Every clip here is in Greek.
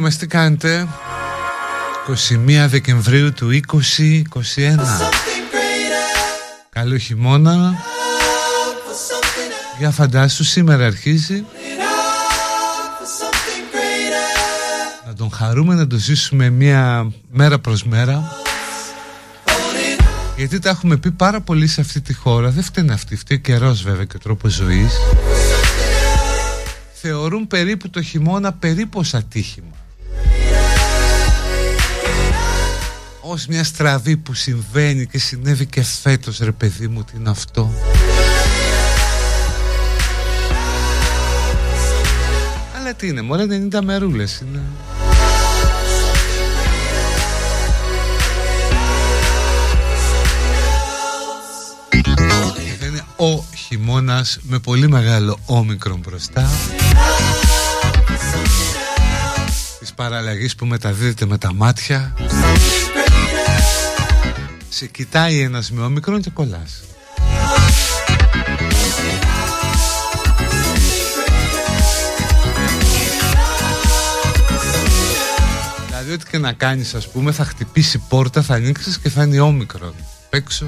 μες τι κάνετε; 21 Δεκεμβρίου του 2021 Καλό χειμώνα. Για φαντάσου σήμερα αρχίζει. Να τον χαρούμε να το ζήσουμε μία μέρα προς μέρα. Γιατί τα έχουμε πει πάρα πολύ σε αυτή τη χώρα. Δεν φταίνει αυτή, φταίει καιρός βέβαια και ο τρόπος ζωής θεωρούν περίπου το χειμώνα περίπου ως ατύχημα. Ως μια στραβή που συμβαίνει και συνέβη και φέτος ρε παιδί μου τι είναι αυτό; Αλλά τι είναι, μωρέ 90 μερούλες είναι. Είναι ο χειμώνας με πολύ μεγάλο όμικρον μπροστά Της παραλλαγής που μεταδίδεται με τα μάτια. Σε κοιτάει ένας με όμικρον και κολλάς. Δηλαδή ό,τι και να κάνεις ας πούμε θα χτυπήσει πόρτα, θα ανοίξεις και θα είναι όμικρον. Παίξω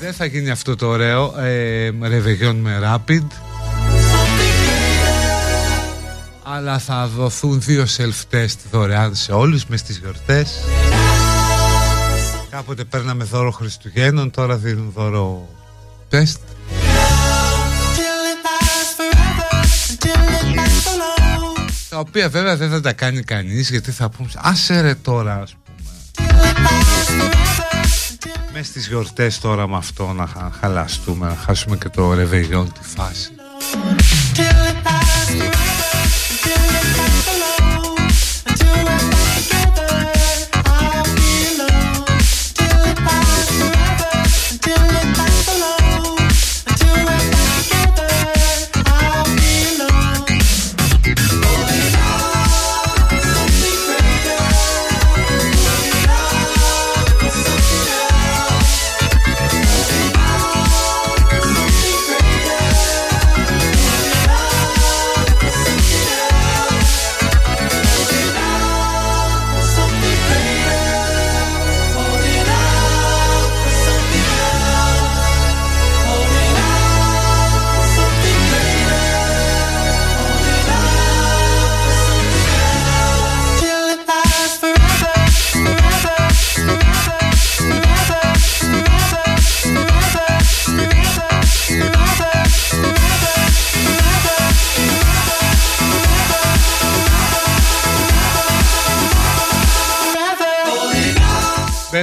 δεν θα γίνει αυτό το ωραίο ε, Ρεβεγιόν με Rapid Αλλά θα δοθούν δύο self-test δωρεάν σε όλους μες στις γιορτές. Κάποτε παίρναμε δώρο Χριστουγέννων Τώρα δίνουν δώρο τεστ. Τα οποία βέβαια δεν θα τα κάνει κανείς Γιατί θα πούμε Άσε ρε τώρα ας πούμε μες στις γιορτές τώρα με αυτό να χαλαστούμε, να χάσουμε και το ρεβεγιόν τη φάση.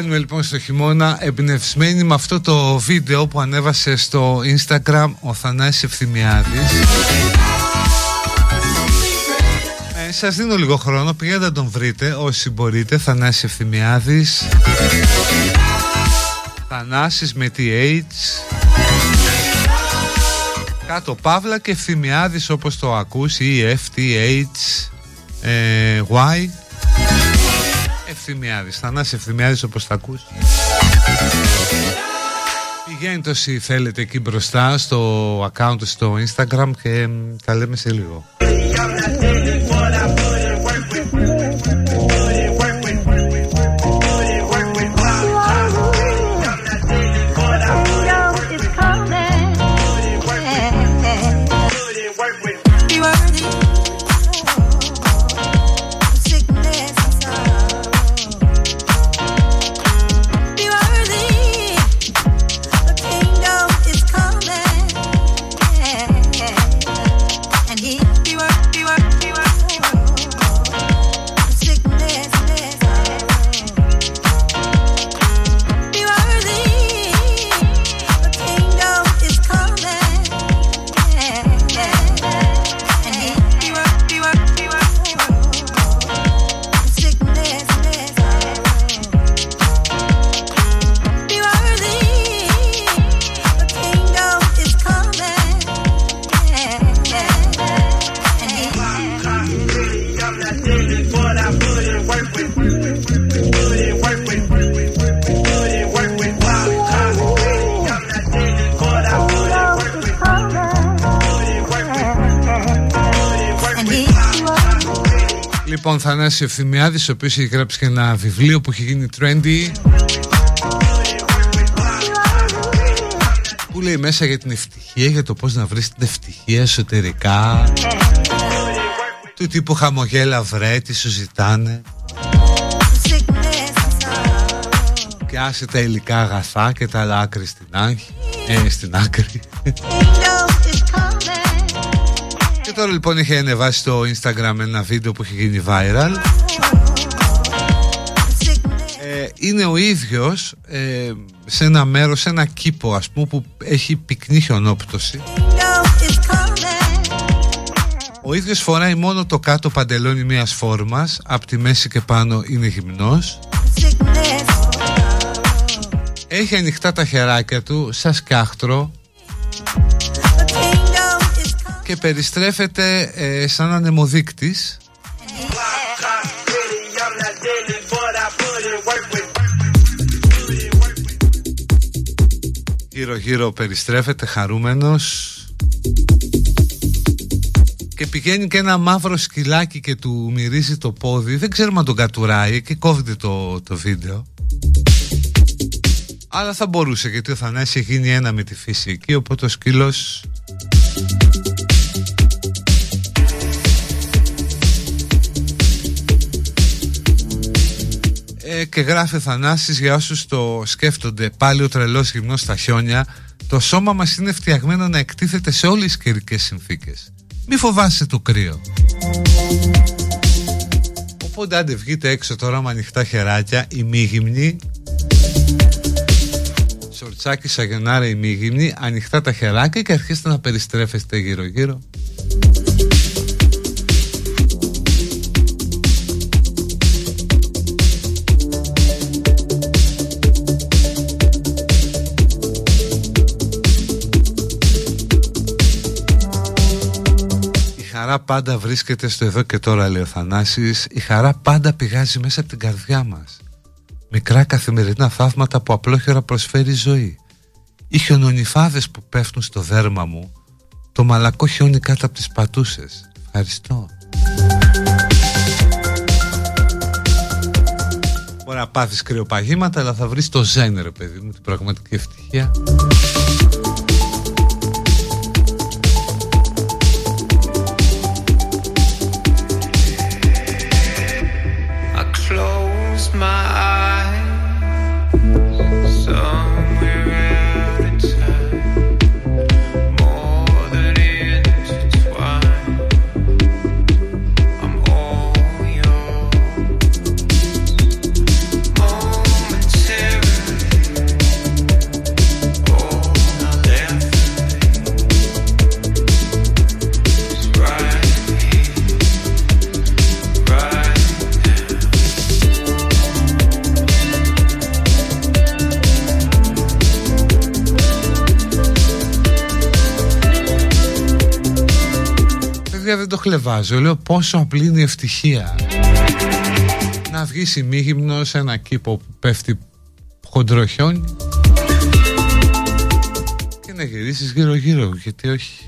Μπαίνουμε λοιπόν στο χειμώνα εμπνευσμένοι με αυτό το βίντεο που ανέβασε στο Instagram ο Θανάσης Ευθυμιάδης. Ε, Σας δίνω λίγο χρόνο, πηγαίνετε να τον βρείτε όσοι μπορείτε. Θανάσης Ευθυμιάδης. Θανάσης με TH Κάτω Παύλα και Ευθυμιάδης όπως το ακούς E, F, T, H, ε, Y Ευθυμιάδης, Θανάσης Ευθυμιάδης όπως θα ακούς. Πηγαίνετε όσοι θέλετε εκεί μπροστά στο account στο Instagram και τα λέμε σε λίγο Λοιπόν, Θανάση Ευθυμιάδης, ο οποίος έχει γράψει και ένα βιβλίο που έχει γίνει trendy. Που λέει μέσα για την ευτυχία, για το πώς να βρεις την ευτυχία εσωτερικά του τύπου χαμογέλα βρέ, τι σου ζητάνε και άσε τα υλικά αγαθά και τα άλλα άκρη στην, άχη, ε, στην άκρη και τώρα λοιπόν είχε ανεβάσει στο Instagram ένα βίντεο που έχει γίνει viral. Ε, Είναι ο ίδιος ε, σε ένα μέρος, σε ένα κήπο ας πούμε που έχει πυκνή χιονόπτωση. Ο ίδιος φοράει μόνο το κάτω παντελόνι μιας φόρμας. Απ' τη μέση και πάνω είναι γυμνός. Έχει ανοιχτά τα χεράκια του σαν σκάχτρο και περιστρέφεται ε, σαν ανεμοδείκτης. Γύρω γύρω περιστρέφεται χαρούμενος. Και πηγαίνει και ένα μαύρο σκυλάκι και του μυρίζει το πόδι. Δεν ξέρουμε αν τον κατουράει και κόβεται το, το βίντεο. Αλλά θα μπορούσε γιατί ο Θανάσης έχει γίνει ένα με τη φύση εκεί οπότε ο σκύλος και γράφει ο Θανάσης για όσους το σκέφτονται. Πάλι ο τρελός γυμνός στα χιόνια. Το σώμα μας είναι φτιαγμένο να εκτίθεται σε όλες τις καιρικές συνθήκες. Μη φοβάσαι το κρύο. Οπότε άντε βγείτε έξω τώρα με ανοιχτά χεράκια. Ημίγυμνοι σορτσάκι σαγενάρα ημίγυμνοι ανοιχτά τα χεράκια και αρχίστε να περιστρέφεστε γύρω γύρω χαρά πάντα βρίσκεται στο εδώ και τώρα λέει ο Θανάσης. Η χαρά πάντα πηγάζει μέσα από την καρδιά μας. Μικρά καθημερινά θαύματα που απλόχερα προσφέρει η ζωή. Οι χιονονιφάδες που πέφτουν στο δέρμα μου Το μαλακό χιόνι κάτω από τις πατούσες. Ευχαριστώ. Μπορεί να πάθεις κρυοπαγήματα αλλά θα βρεις το ζένερ παιδί μου Την πραγματική ευτυχία my χλεβάζω, λέω πόσο απλή είναι η ευτυχία. Να βγεις ημίγυμνο σε ένα κήπο που πέφτει χοντροχιόνι και να γυρίσεις γύρω γύρω, γιατί όχι.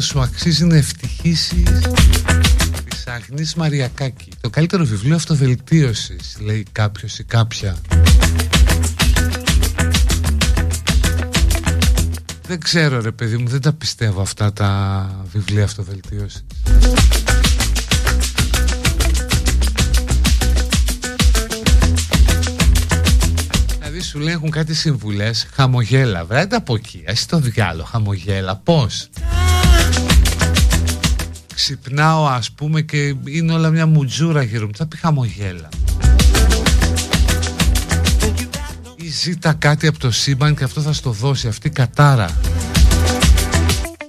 Το σου αξίζει να ευτυχήσεις της Αγνής Μαριακάκη. Το καλύτερο βιβλίο αυτοβελτίωσης λέει κάποιος ή κάποια. Δεν ξέρω ρε παιδί μου δεν τα πιστεύω αυτά τα βιβλία αυτοβελτίωσης. Δηλαδή σου λέει έχουν κάτι συμβουλές Χαμογέλα. Βράδυ από εκεί Εσύ το διάλογο χαμογέλα. Πώς; Ξυπνάω ας πούμε και είναι όλα μια μουτζούρα γύρω μου θα πει χαμογέλα. Ή ζήτα κάτι από το σύμπαν και αυτό θα στο δώσει αυτή η κατάρα.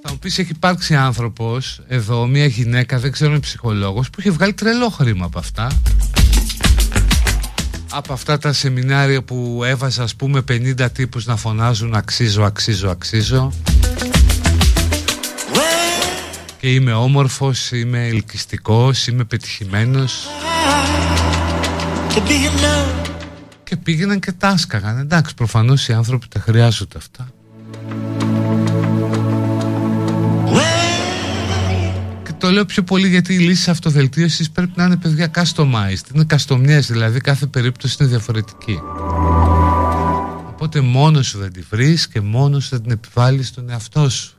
Θα μου πεις έχει υπάρξει άνθρωπος εδώ μια γυναίκα δεν ξέρω είναι ψυχολόγος που έχει βγάλει τρελό χρήμα από αυτά. Από αυτά τα σεμινάρια που έβαζα ας πούμε 50 τύπους να φωνάζουν αξίζω, αξίζω, αξίζω και είμαι όμορφος, είμαι ελκυστικός, είμαι πετυχημένος. Και πήγαιναν και τα άσκαγαν εντάξει προφανώς οι άνθρωποι τα χρειάζονται αυτά. Και το λέω πιο πολύ γιατί οι λύσεις αυτοβελτίωσης πρέπει να είναι παιδιά customized είναι καστομιές δηλαδή κάθε περίπτωση είναι διαφορετική. Οπότε μόνος σου δεν τη βρεις και μόνος σου δεν την επιβάλλεις στον εαυτό σου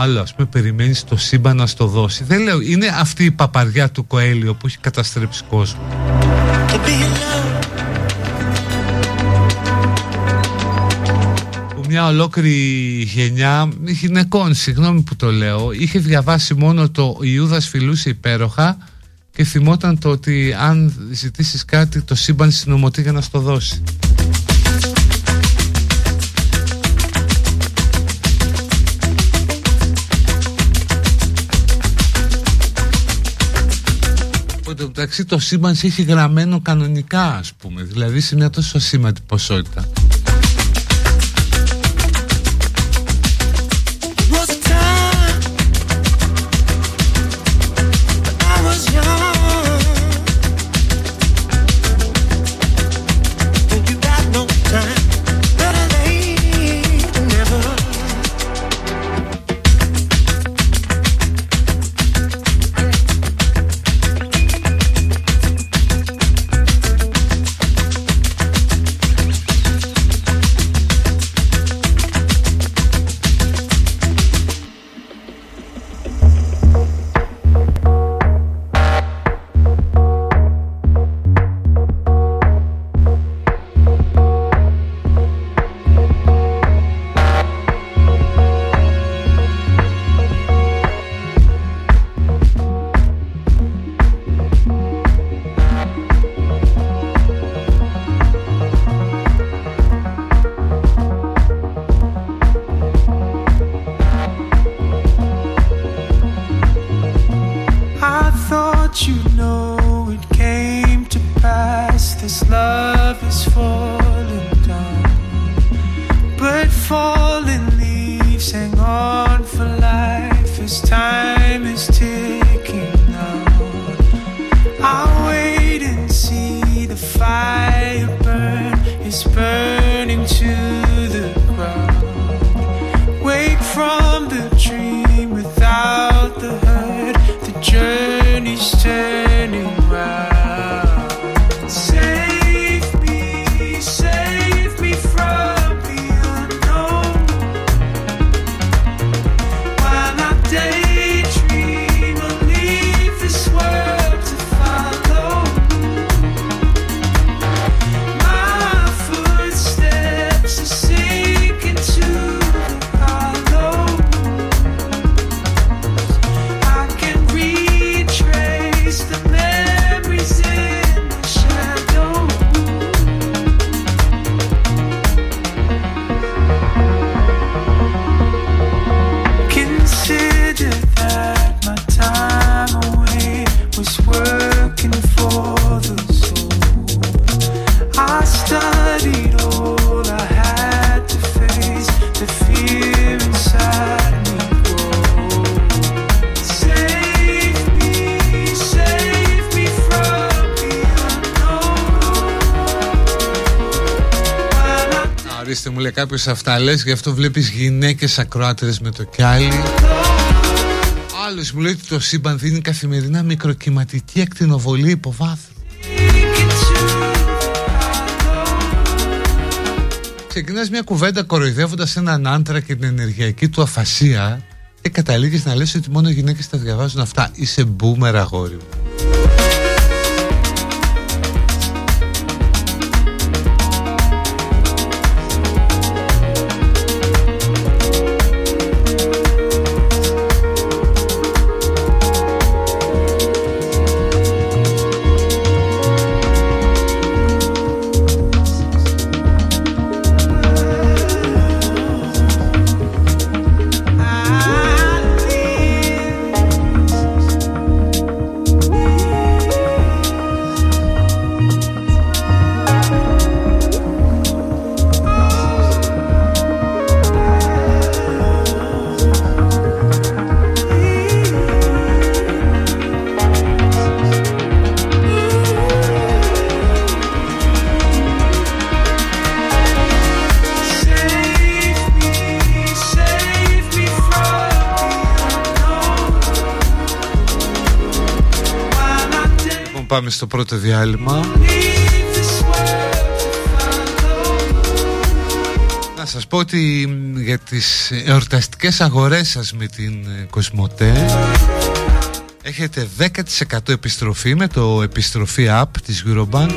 άλλο, ας πούμε, περιμένεις το σύμπαν να στο δώσει. Δεν λέω, είναι αυτή η παπαριά του Κοέλιο που έχει καταστρέψει κόσμο. Που μια ολόκληρη γενιά γυναικών, συγγνώμη που το λέω, είχε διαβάσει μόνο το Ιούδας φιλούσε υπέροχα και θυμόταν το ότι αν ζητήσεις κάτι το σύμπαν συνομωτεί για να στο δώσει. Οπότε μεταξύ το σύμπαν έχει γραμμένο κανονικά ας πούμε, δηλαδή σε μια τόσο σήμαντη ποσότητα. Κάποιος αυτά λες Γι' αυτό βλέπεις γυναίκες ακροάτερες με το κιάλι Άλλος μου λέει ότι το σύμπαν δίνει καθημερινά μικροκυματική ακτινοβολή υποβάθρου Ξεκινάς μια κουβέντα κοροϊδεύοντας έναν άντρα και την ενεργειακή του αφασία και καταλήγεις να λες ότι μόνο οι γυναίκες τα διαβάζουν αυτά. Είσαι μπούμερ αγόρι μου. Στο πρώτο διάλειμμα. Να σας πω ότι για τις εορταστικές αγορές σας με την ε, Κοσμοτέ Έχετε 10% επιστροφή με το επιστροφή app της Eurobank.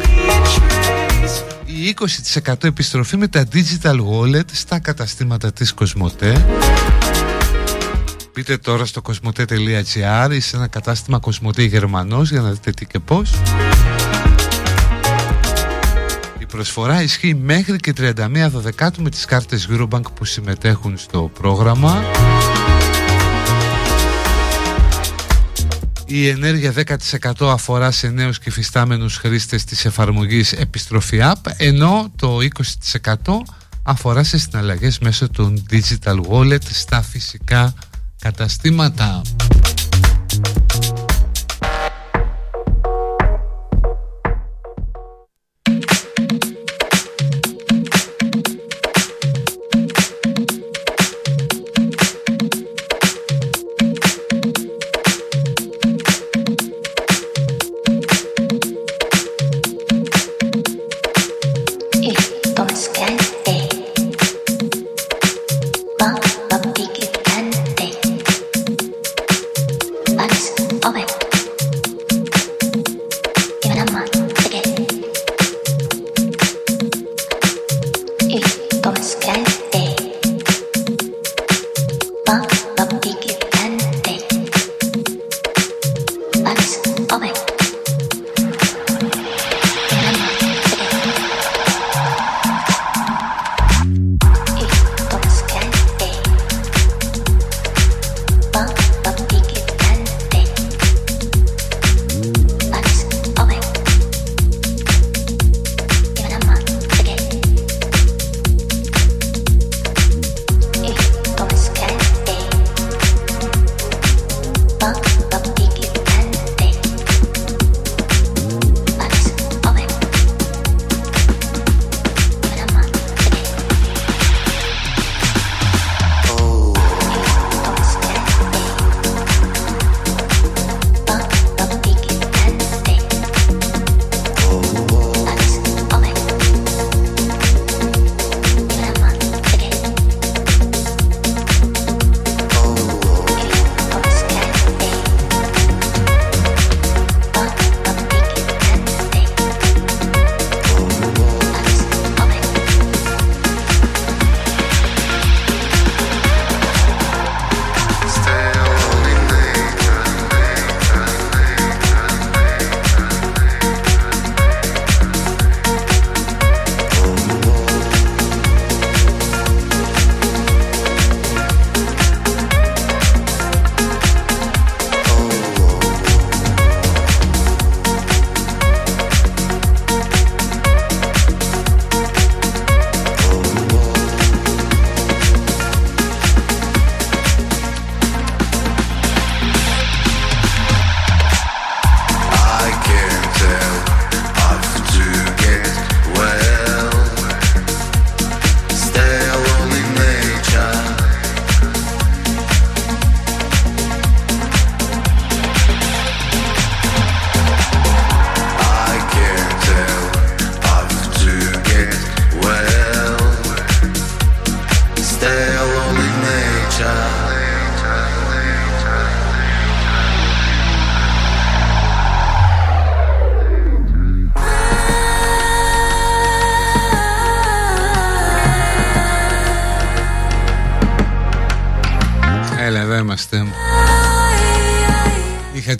Η η 20% επιστροφή με τα digital wallet στα καταστήματα της Κοσμοτέ Πείτε τώρα στο κοσμοτέ.gr ή σε ένα κατάστημα Κοσμοτέ Γερμανός για να δείτε τι και πώς. Η προσφορά ισχύει μέχρι και 31 Δεκάτου με τις κάρτες Eurobank που συμμετέχουν στο πρόγραμμα. Η ενέργεια 10% αφορά σε νέους και φυστάμενους χρήστες της εφαρμογής Επιστροφή App ενώ το 20% αφορά σε συναλλαγές μέσω των Digital Wallet στα φυσικά καταστήματα.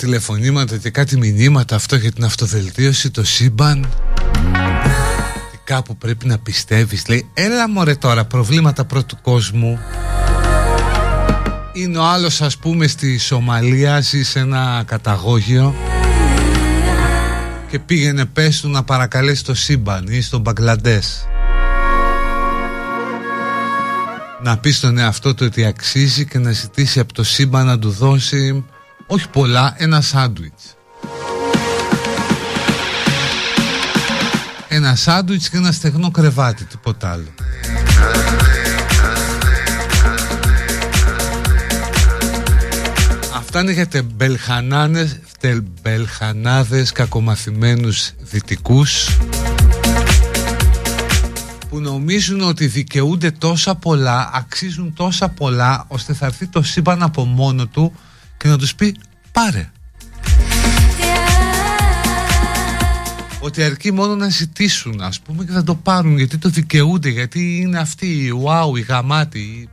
Τηλεφωνήματα και κάτι μηνύματα αυτό για την αυτοβελτίωση, το σύμπαν. Κάπου πρέπει να πιστεύεις λέει έλα μωρέ τώρα προβλήματα πρώτου κόσμου είναι ο άλλος ας πούμε στη Σομαλία ζει σε ένα καταγόγιο και πήγαινε πες του να παρακαλέσει το σύμπαν ή στον Μπαγκλαντές. Να πεις στον εαυτό του ότι αξίζει και να ζητήσει από το σύμπαν να του δώσει όχι πολλά, ένα σάντουιτς. Ένα σάντουιτς και ένα στεγνό κρεβάτι, τίποτα άλλο. Αυτά είναι για τεμπελχανάδες, τεμπελχανάδες κακομαθημένους δυτικούς που νομίζουν ότι δικαιούνται τόσα πολλά, αξίζουν τόσα πολλά ώστε θα έρθει το σύμπαν από μόνο του και να τους πει πάρε ότι αρκεί μόνο να ζητήσουν ας πούμε και θα το πάρουν γιατί το δικαιούνται γιατί είναι αυτοί οι wow, οι γαμάτοι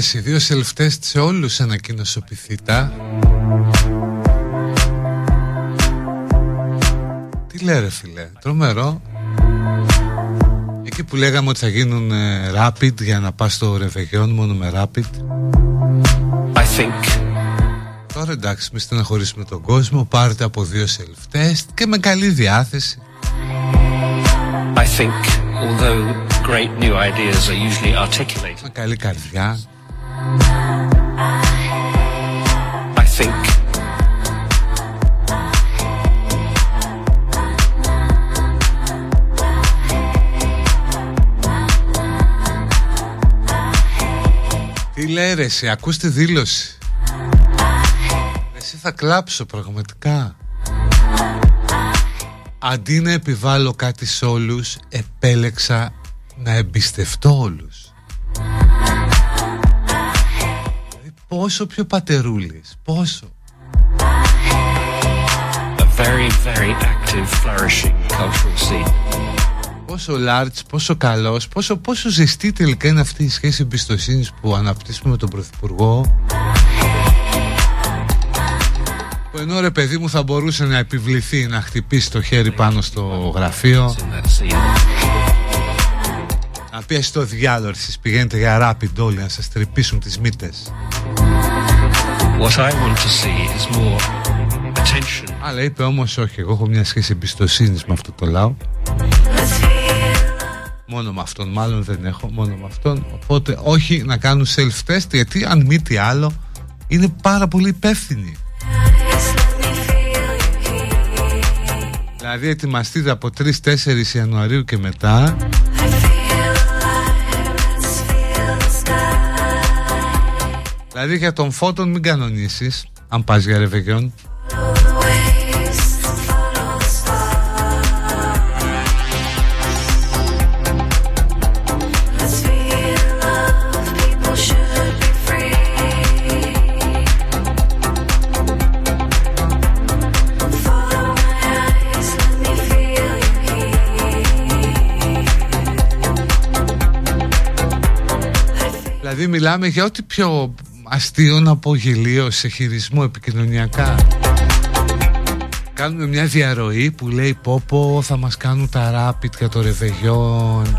οι δύο self-test σε όλους ανακοίνωσε ο Πιθήτα Τι λέει ρε φίλε, τρομερό. Εκεί που λέγαμε ότι θα γίνουν ε, rapid για να πας στο ρεβεγιόν μόνο με rapid. I think. Τώρα εντάξει, μη στεναχωρήσουμε τον κόσμο Πάρτε από δύο self-test και με καλή διάθεση. I think, although great new ideas are usually articulated. Με καλή καρδιά think. Τι λέει ρε εσύ, ακούς τη δήλωση. Εσύ θα κλάψω πραγματικά. Αντί να επιβάλλω κάτι σε όλους Επέλεξα να εμπιστευτώ όλους πόσο πιο πατερούλης, πόσο. A very, very active, flourishing cultural scene. Πόσο large, πόσο καλός, πόσο, πόσο ζεστή τελικά είναι αυτή η σχέση εμπιστοσύνης που αναπτύσσουμε με τον Πρωθυπουργό. Που ενώ ρε παιδί μου θα μπορούσε να επιβληθεί να χτυπήσει το χέρι πάνω στο γραφείο να πιέσει το διάλογο εσείς πηγαίνετε για rapid όλοι να σας τρυπήσουν τις μύτες What I want to see is more attention. Αλλά είπε όμως όχι, εγώ έχω μια σχέση εμπιστοσύνης με αυτό το λαό Μόνο με αυτόν, μάλλον δεν έχω, μόνο με αυτόν. Οπότε όχι να κάνουν self-test, γιατί αν μη τι άλλο, είναι πάρα πολύ υπεύθυνοι. Δηλαδή ετοιμαστείτε από 3-4 Ιανουαρίου και μετά Δηλαδή για τον φώτον μην κανονίσεις Αν πας για ρεβεγιόν. Δηλαδή μιλάμε για ό,τι πιο αστείο να πω γελίο σε χειρισμό επικοινωνιακά. Κάνουμε μια διαρροή που λέει πω πω θα μας κάνουν τα ράπιτ για το ρεβεγιόν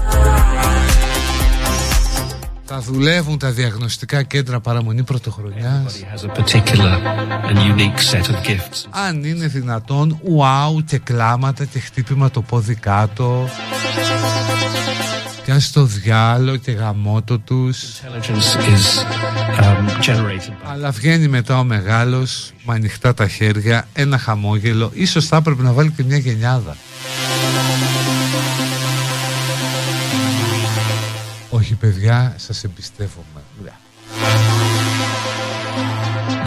θα δουλεύουν τα διαγνωστικά κέντρα παραμονή πρωτοχρονιάς. Αν είναι δυνατόν Ουάου και κλάματα και χτύπημα το πόδι κάτω. Πια στο διάλογο και γαμότο τους um, Αλλά βγαίνει μετά ο μεγάλος Με ανοιχτά τα χέρια Ένα χαμόγελο. Ίσως θα έπρεπε να βάλει και μια γενιάδα. Όχι παιδιά Σας εμπιστεύομαι.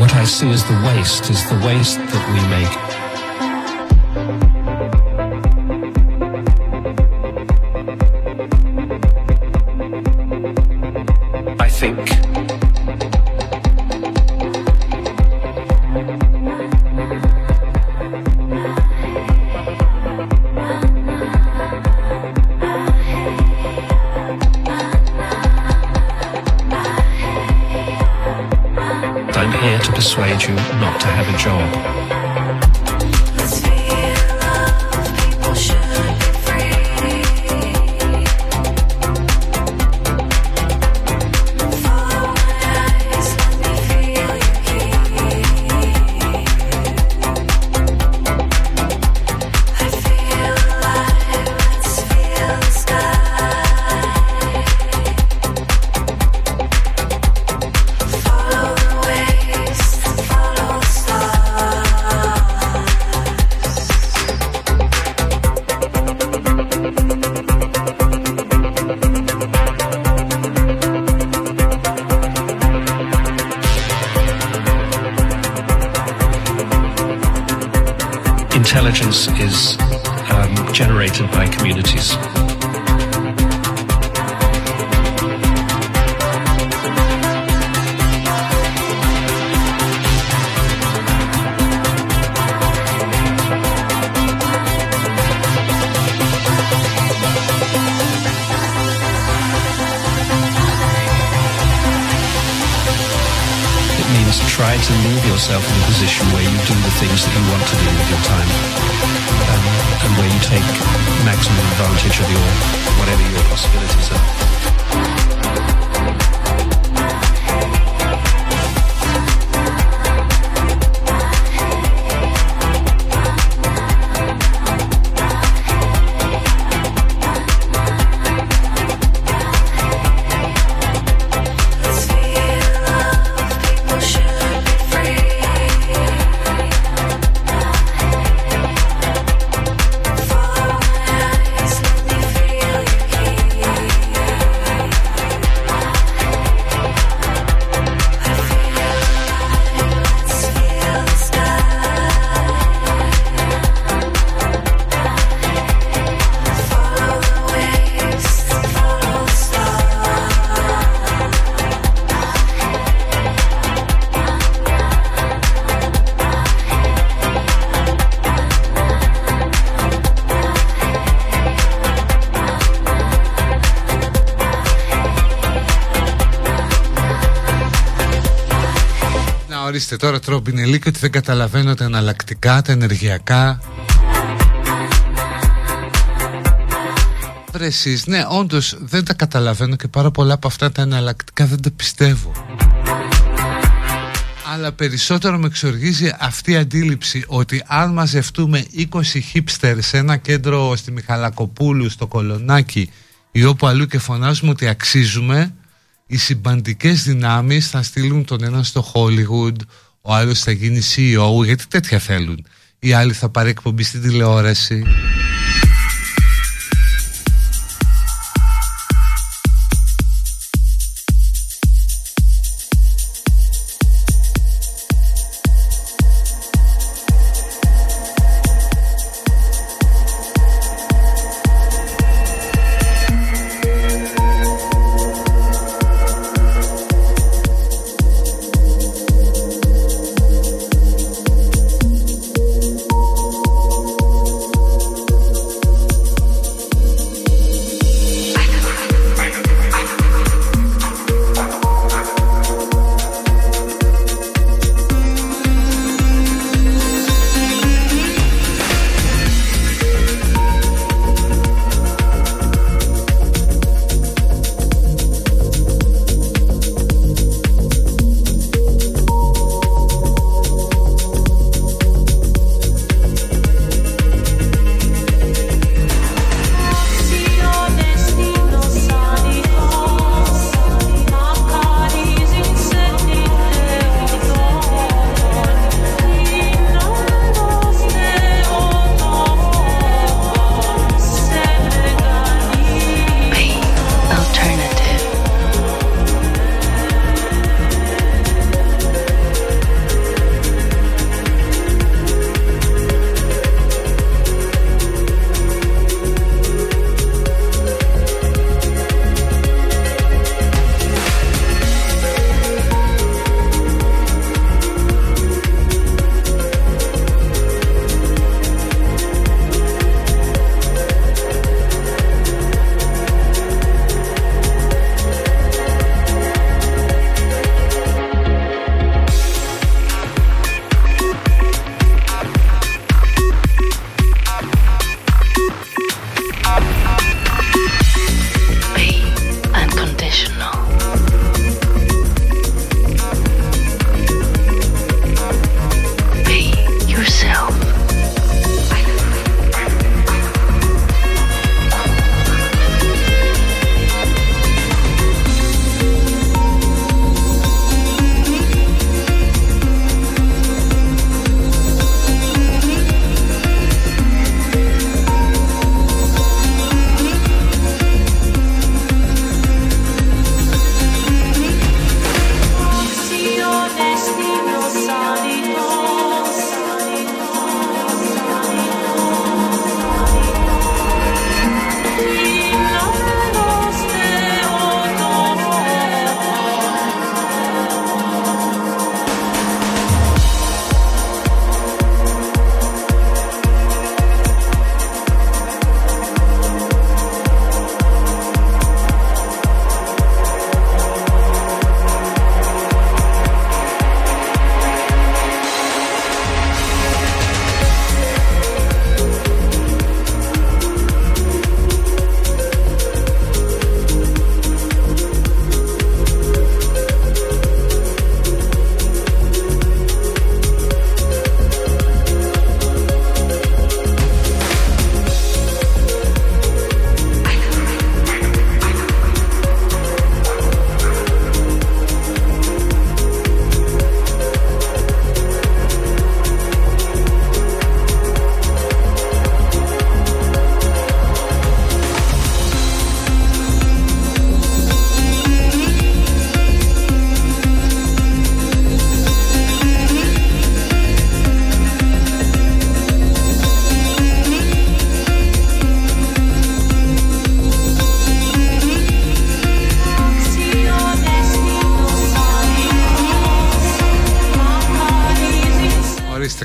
What I see as the waste is the waste that we make you not to have a job. things that you want to do with your time um, and where you take maximum advantage of your whatever your possibilities are. Ορίστε τώρα τρόμπινελί και ότι δεν καταλαβαίνω τα εναλλακτικά, τα ενεργειακά. Βρε εσείς, ναι όντως δεν τα καταλαβαίνω και πάρα πολλά από αυτά τα εναλλακτικά δεν τα πιστεύω. Αλλά περισσότερο με εξοργίζει αυτή η αντίληψη ότι αν μαζευτούμε 20 hipster σε ένα κέντρο στη Μιχαλακοπούλου, στο Κολονάκι ή όπου αλλού και φωνάζουμε ότι αξίζουμε οι συμπαντικές δυνάμεις θα στείλουν τον ένα στο Hollywood ο άλλος θα γίνει CEO γιατί τέτοια θέλουν. Οι άλλοι θα πάρει εκπομπή στην τηλεόραση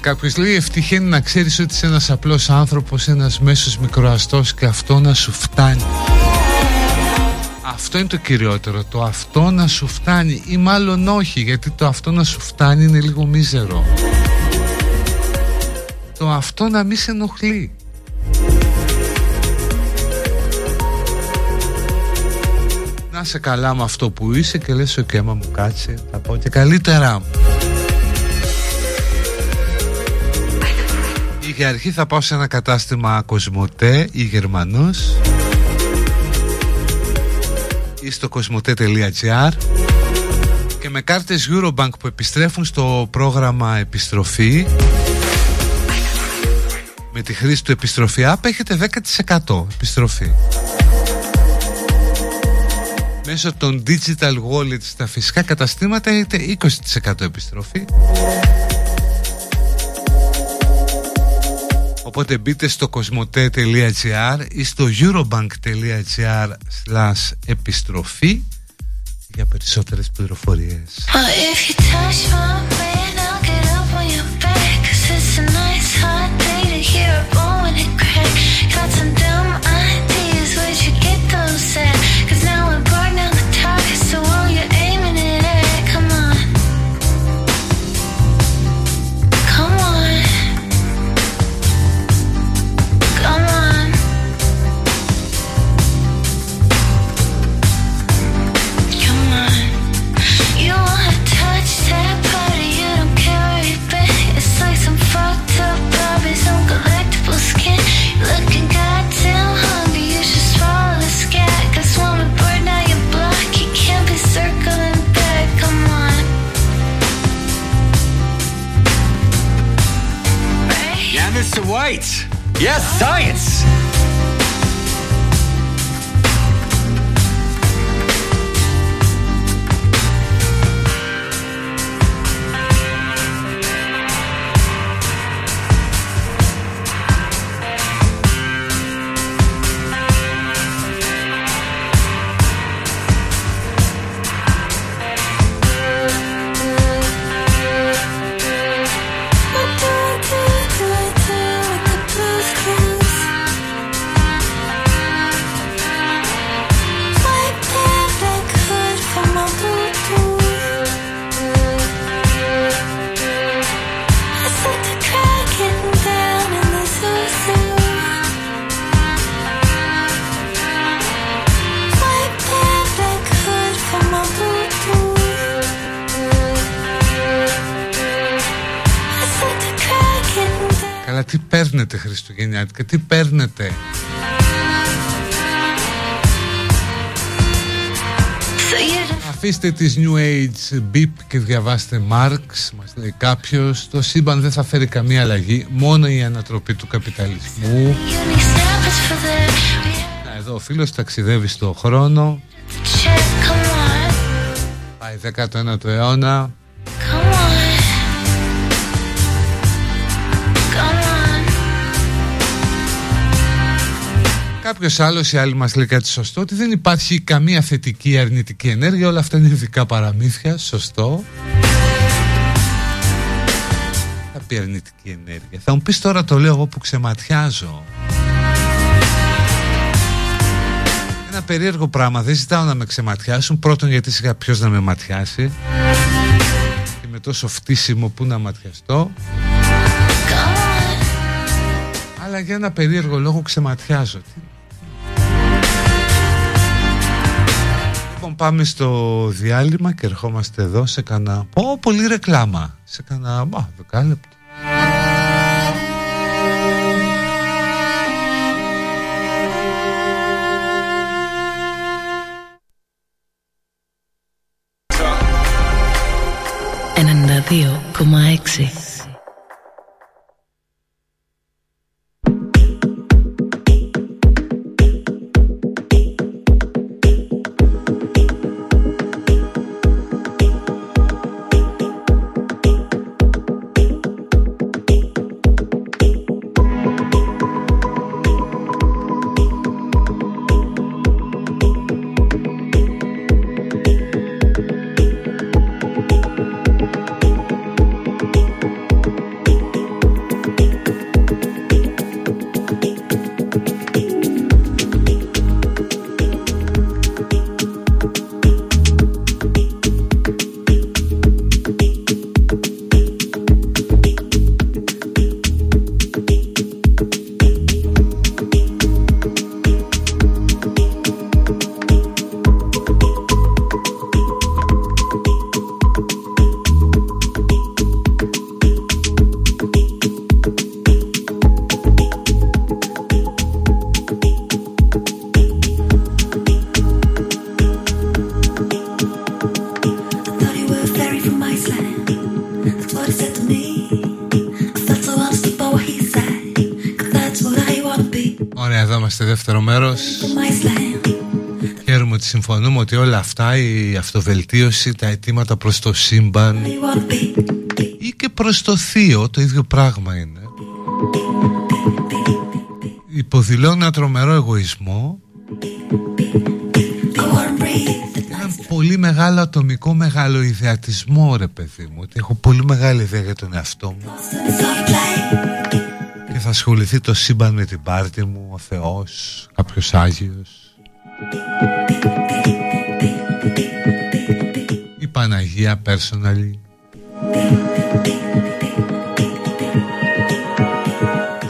κάποιος λέει ευτυχαίνει να ξέρεις ότι είσαι ένας απλός άνθρωπος, ένας μέσος μικροαστός και αυτό να σου φτάνει. Αυτό είναι το κυριότερο, το αυτό να σου φτάνει ή μάλλον όχι γιατί το αυτό να σου φτάνει είναι λίγο μίζερο. Το αυτό να μην σε ενοχλεί. Να σε καλά με αυτό που είσαι και λες ο κέμα μου κάτσε θα πω και καλύτερά μου. Για αρχή θα πάω σε ένα κατάστημα Κοσμοτέ ή Γερμανός ή στο κοσμοτέ.gr και με κάρτες Eurobank που επιστρέφουν στο πρόγραμμα επιστροφή με τη χρήση του επιστροφή app έχετε 10% επιστροφή. Μέσω των digital wallets στα φυσικά καταστήματα έχετε 20% επιστροφή. Οπότε μπείτε στο κοσμοτέ.gr ή στο eurobank.gr slash επιστροφή για περισσότερες πληροφορίες. White. Yes, science. Παίρνετε Χριστουγεννιάτικα, τι παίρνετε; Αφήστε τις New Age beep και διαβάστε Marx, μας λέει κάποιος. Το σύμπαν δεν θα φέρει καμία αλλαγή, μόνο η ανατροπή του καπιταλισμού. Να, εδώ ο φίλος ταξιδεύει στο χρόνο. Πάει 19ο αιώνα. Κάποιος άλλος ή άλλη μας λέει κάτι σωστό, ότι δεν υπάρχει καμία θετική ή αρνητική ενέργεια. Όλα αυτά είναι ειδικά παραμύθια. Σωστό. Θα πει αρνητική ενέργεια. Θα μου πεις τώρα το λέω εγώ που ξεματιάζω. Ένα περίεργο πράγμα. Δεν ζητάω να με ξεματιάσουν. Πρώτον, γιατί σιγά ποιος να με ματιάσει. Και με τόσο φτύσιμο που να ματιαστώ. Αλλά για ένα περίεργο λόγο ξεματιάζω. Λοιπόν πάμε στο διάλειμμα και ερχόμαστε εδώ σε κανένα... Πω, πολύ ρεκλάμα. Σε κανένα... Μα, δεκάλεπτο. Ενενήντα δύο κόμμα έξι. Είμαστε δεύτερο μέρος. Χαίρομαι ότι συμφωνούμε ότι όλα αυτά Η αυτοβελτίωση, τα αιτήματα προς το σύμπαν Ή και προς το θείο Το ίδιο πράγμα είναι. Υποδηλώνει ένα τρομερό εγωισμό. Ένα πολύ μεγάλο ατομικό μεγάλο ιδεατισμό ρε παιδί μου Ότι έχω πολύ μεγάλη ιδέα για τον εαυτό μου. και θα ασχοληθεί το σύμπαν με την πάρτη μου, ο Θεός, κάποιος Άγιος. Η Παναγία personally.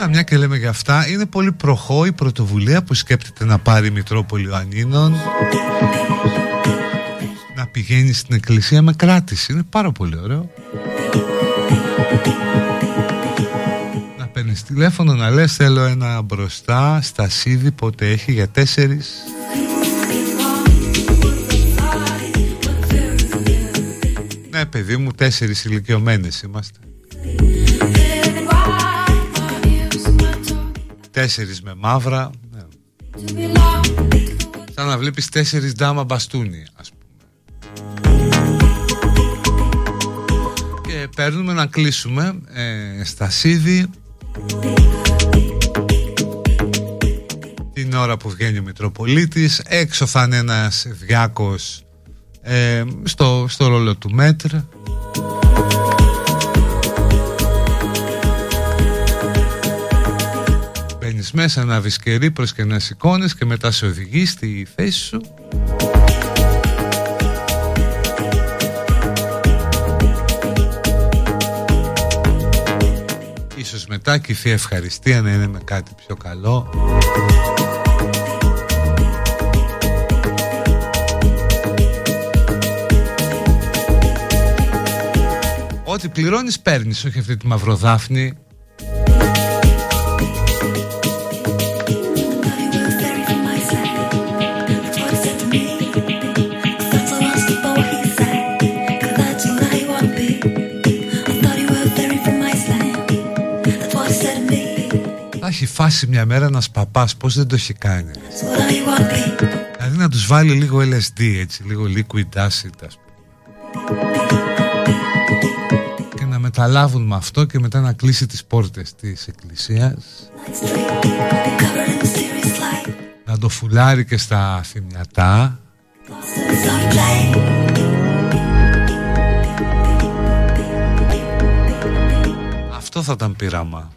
Α, μια και λέμε για αυτά, είναι πολύ προχώ η πρωτοβουλία που σκέπτεται να πάρει η Μητρόπολη Ανίνων να πηγαίνει στην εκκλησία με κράτηση. Είναι πάρα πολύ ωραίο. Παίρνεις τηλέφωνο να λες θέλω ένα μπροστά στα σίδη πότε έχει για τέσσερις Ναι παιδί μου τέσσερις ηλικιωμένες είμαστε. Τέσσερις με μαύρα ναι. Σαν να βλέπεις τέσσερις ντάμα μπαστούνι ας πούμε. Και παίρνουμε να κλείσουμε ε, στα σίδη την ώρα που βγαίνει ο Μητροπολίτης έξω θα είναι ένας διάκος ε, στο, στο ρόλο του Μέτρ. Μπαίνεις μέσα να βυσκερί προς και να σηκώνεις και μετά σε οδηγείς στη θέση σου Ίσως μετά και η Θεία Ευχαριστία να είναι με κάτι πιο καλό. Ό,τι πληρώνεις παίρνεις, όχι αυτή τη μαυροδάφνη έχει φάσει μια μέρα ένας παπάς Πώς δεν το έχει κάνει. Δηλαδή να τους βάλει λίγο LSD έτσι Λίγο liquid acid ας πούμε. Και να μεταλάβουν με αυτό Και μετά να κλείσει τις πόρτες της εκκλησίας. Να το φουλάρει και στα θυμιατά. Αυτό θα ήταν πείραμα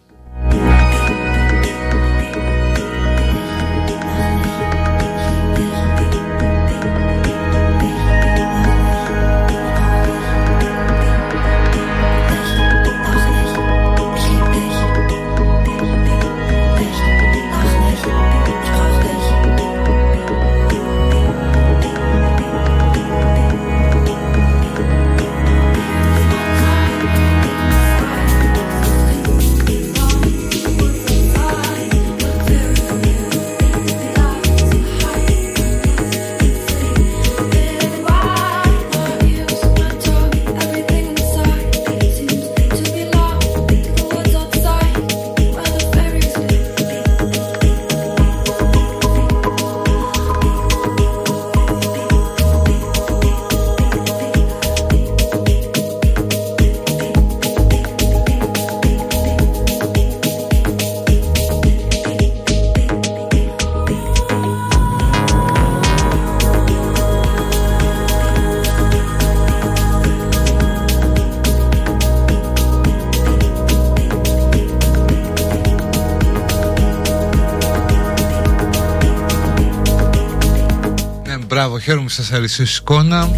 χαίρομαι που σας αρέσει η εικόνα.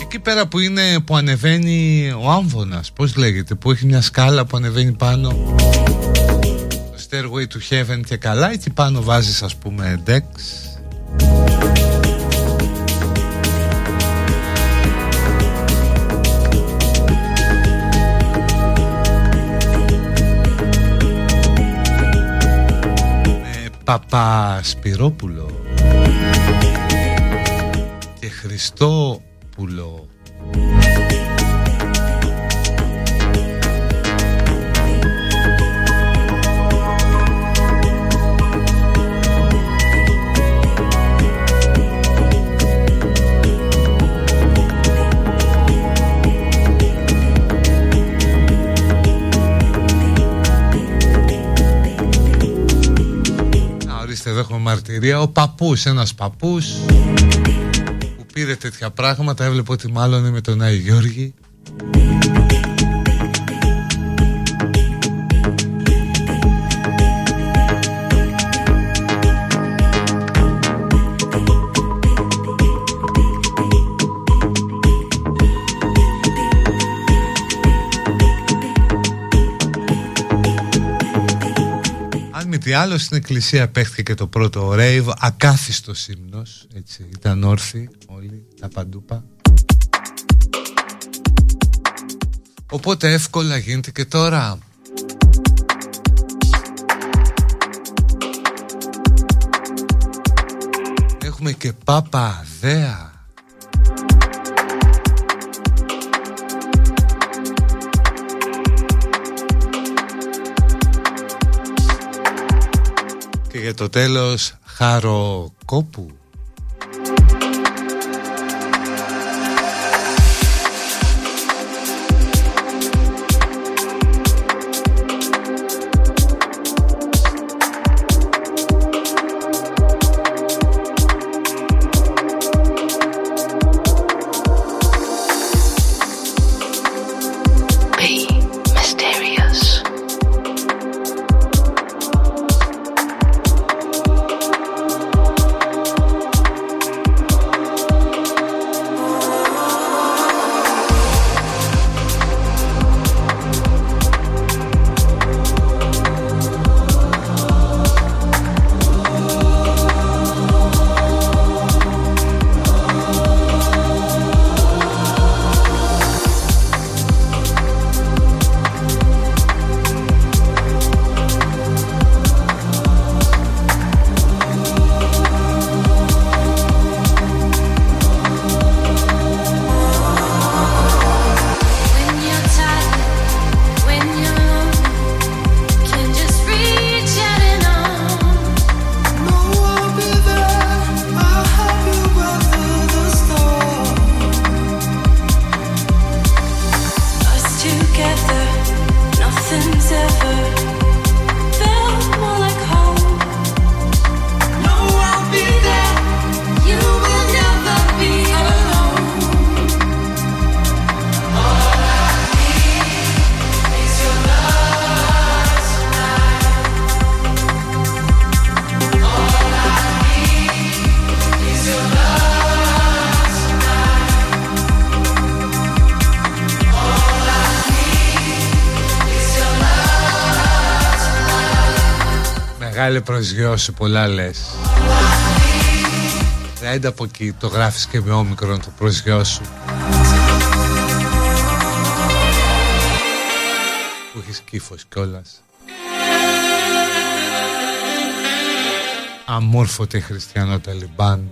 Εκεί πέρα που είναι που ανεβαίνει ο άμβονας Πώς λέγεται Που έχει μια σκάλα που ανεβαίνει πάνω. Το Stairway to Heaven και καλά Εκεί πάνω βάζεις ας πούμε Dex Παπασπυρόπουλο Χριστόπουλο έχουμε μαρτυρία Ο παππούς, ένας παππούς Που πήρε τέτοια πράγματα Έβλεπε ότι μάλλον είναι με τον Άγιο Γιώργη τι άλλος στην εκκλησία παίχθηκε και το πρώτο rave ακάθιστο ύμνος έτσι ήταν όρθιοι όλοι τα παντούπα. Οπότε εύκολα γίνεται και τώρα. Έχουμε και Πάπα Αδέα για το τέλος Χαροκόπου Μεγάλη προσγειώση πολλά λες. Δεν από εκεί το γράφεις και με όμικρο το προσγειώσου. Που έχεις κύφος κιόλας. Αμόρφωτη χριστιανό Ταλιμπάν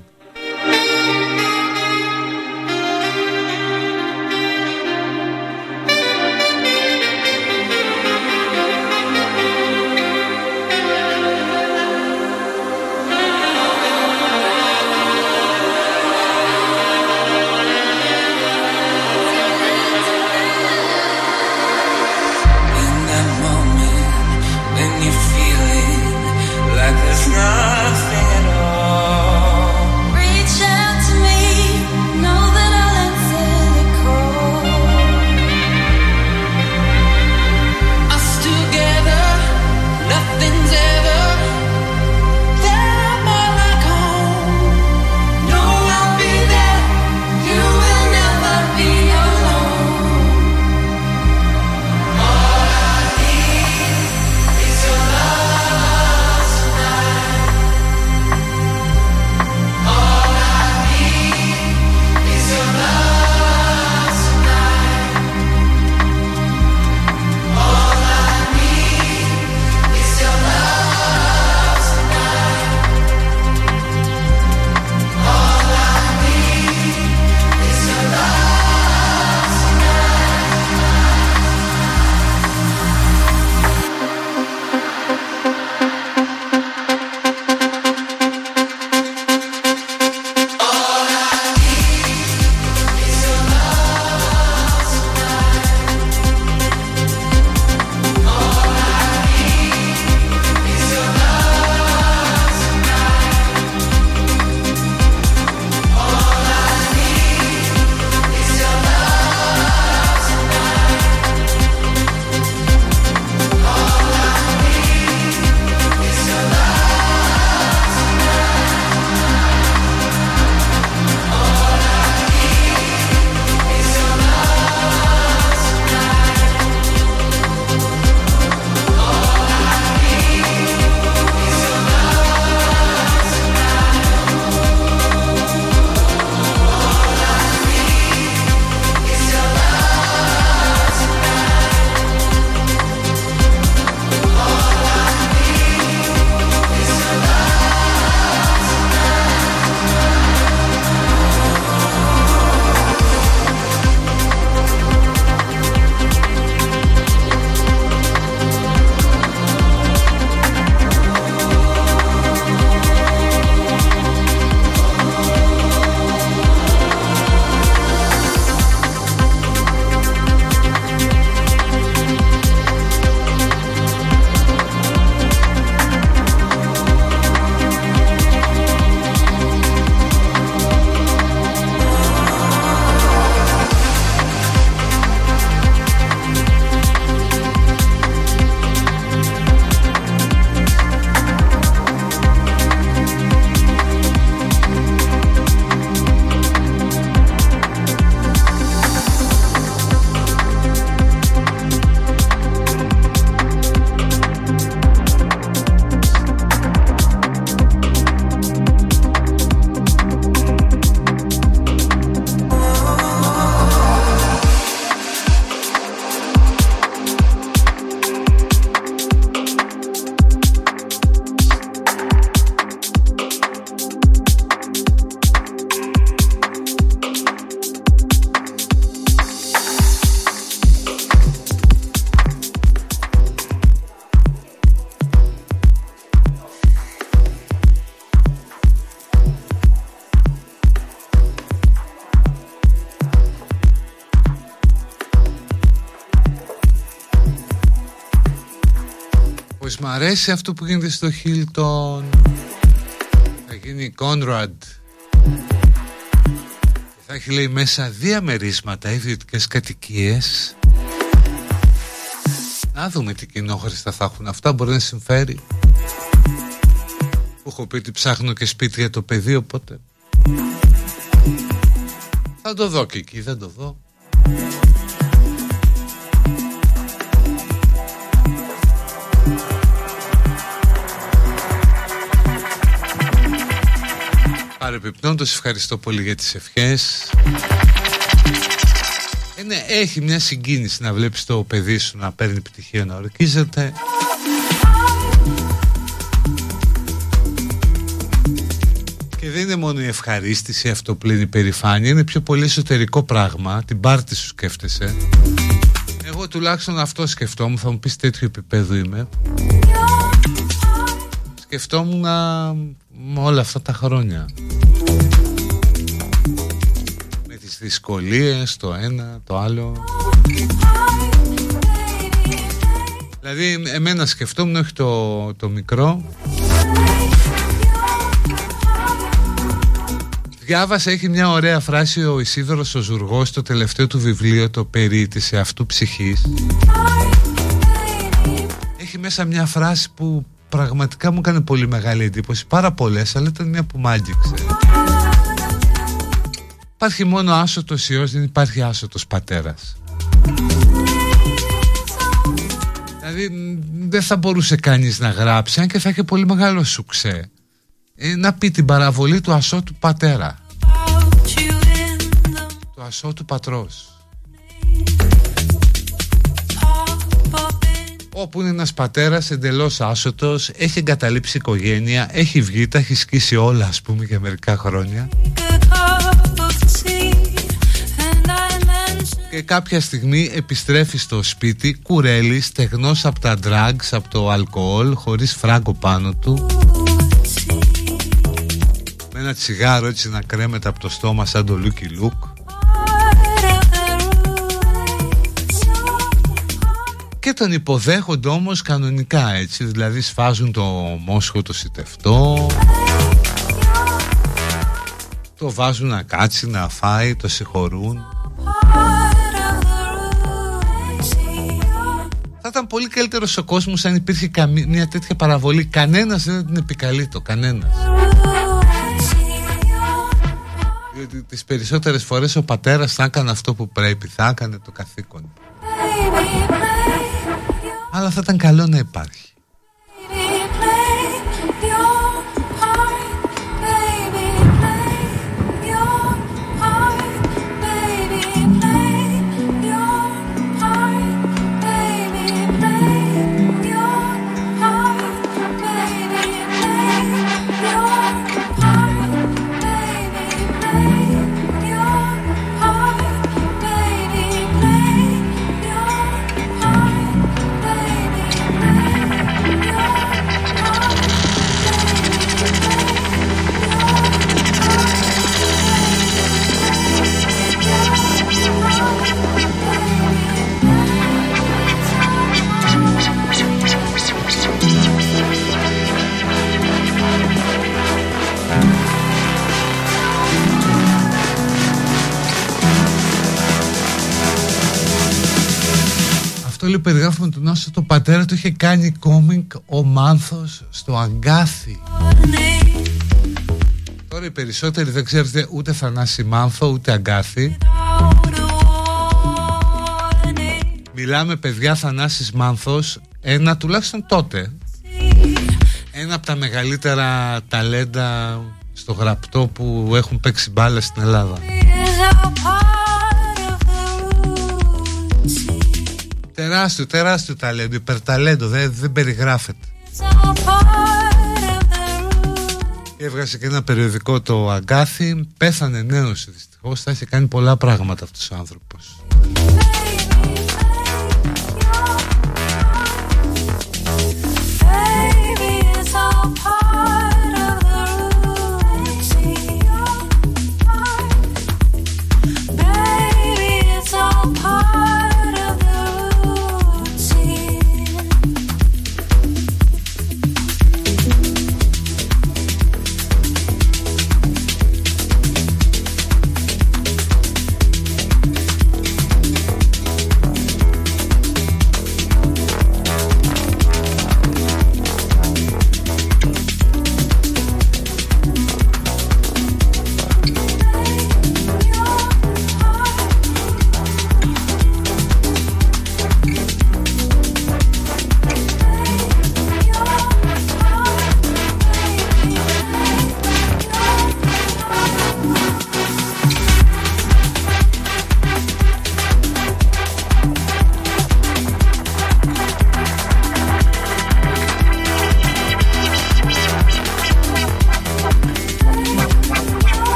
αρέσει αυτό που γίνεται στο Χίλτον. Θα γίνει Κόνραντ. Θα έχει λέει μέσα διαμερίσματα ιδιωτικές κατοικίες. Να δούμε τι κοινόχρηστα θα έχουν. Αυτά μπορεί να συμφέρει. Που έχω πει ότι ψάχνω και σπίτι για το παιδί οπότε. Θα το δω και εκεί δεν το δω Παρεπιπτόντως ευχαριστώ πολύ για τις ευχές. Ε, ναι, Έχει μια συγκίνηση να βλέπεις το παιδί σου να παίρνει πτυχίο να ορκίζεται. Και δεν είναι μόνο η ευχαρίστηση, αυτό που λένε η περηφάνεια Είναι πιο πολύ εσωτερικό πράγμα. Την πάρτι σου σκέφτεσαι. Εγώ τουλάχιστον αυτό σκεφτόμουν Θα μου πεις τέτοιο επίπεδο είμαι. Σκεφτόμουν όλα αυτά τα χρόνια τις δυσκολίες το ένα, το άλλο. Δηλαδή εμένα σκεφτόμουν όχι το, το μικρό. Διάβασα, έχει μια ωραία φράση ο Ισίδωρος ο Ζουργός στο τελευταίο του βιβλίο το περί της αυτού ψυχής. Έχει μέσα μια φράση που πραγματικά μου έκανε πολύ μεγάλη εντύπωση Πάρα πολλές, αλλά ήταν μια που μ' άγγιξε Υπάρχει μόνο άσωτος ιός, δεν υπάρχει άσωτος πατέρας. Δηλαδή δεν θα μπορούσε κανείς να γράψει Αν και θα είχε πολύ μεγάλο σουξέ ε, Να πει την παραβολή του ασώτου πατέρα. Του ασώτου πατρός. Όπου είναι ένας πατέρας εντελώς άσωτος, έχει εγκαταλείψει οικογένεια, έχει βγει, τα έχει σκίσει όλα ας πούμε για μερικά χρόνια και κάποια στιγμή επιστρέφει στο σπίτι κουρέλι, στεγνός από τα drugs, από το αλκοόλ, χωρίς φράγκο πάνω του. Με ένα τσιγάρο έτσι να κρέμεται από το στόμα σαν το Λούκι Λουκ και τον υποδέχονται όμως κανονικά έτσι δηλαδή σφάζουν το μόσχο το σιτευτό. Το βάζουν να κάτσει να φάει το συγχωρούν ήταν πολύ καλύτερος ο κόσμος αν υπήρχε μια τέτοια παραβολή. Κανένας δεν την επικαλεί το κανένας. Διότι τις περισσότερες φορές ο πατέρας θα έκανε αυτό που πρέπει θα έκανε το καθήκον. Αλλά θα ήταν καλό να υπάρχει. Λέει περιγράφουμε τον Άσο. Το πατέρα του είχε κάνει κόμικ ο Μάνθος στο Αγκάθι. Τώρα οι περισσότεροι δεν ξέρετε ούτε Θανάση Μάνθο ούτε Αγκάθι. Μιλάμε παιδιά Θανάσης Μάνθος Ένα τουλάχιστον τότε. Ένα από τα μεγαλύτερα ταλέντα στο γραπτό που έχουν παίξει μπάλες στην Ελλάδα Τεράστιο, τεράστιο ταλέντο, υπερταλέντο, δεν, δεν περιγράφεται. Έβγασε και ένα περιοδικό το Αγκάθι, πέθανε νέος δυστυχώς, θα είχε κάνει πολλά πράγματα αυτός ο άνθρωπος.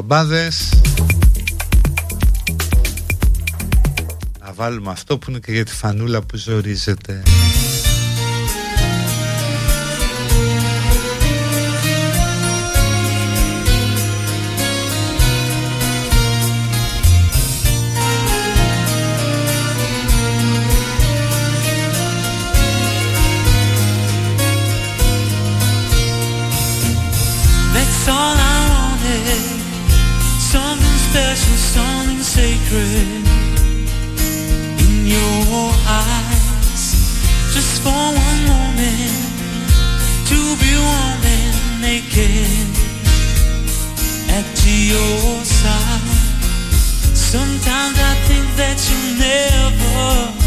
Και λέμε για μπαμπάδες Να βάλουμε αυτό που είναι και για τη φανούλα που ζορίζεται your side. Sometimes I think that you never.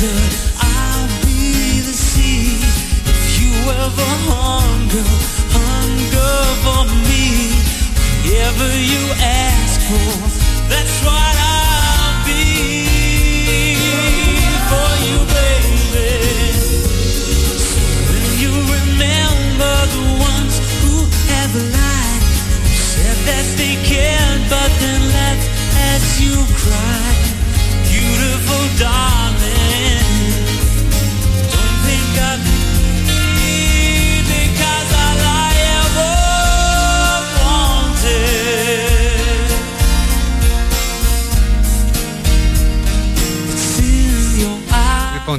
desert.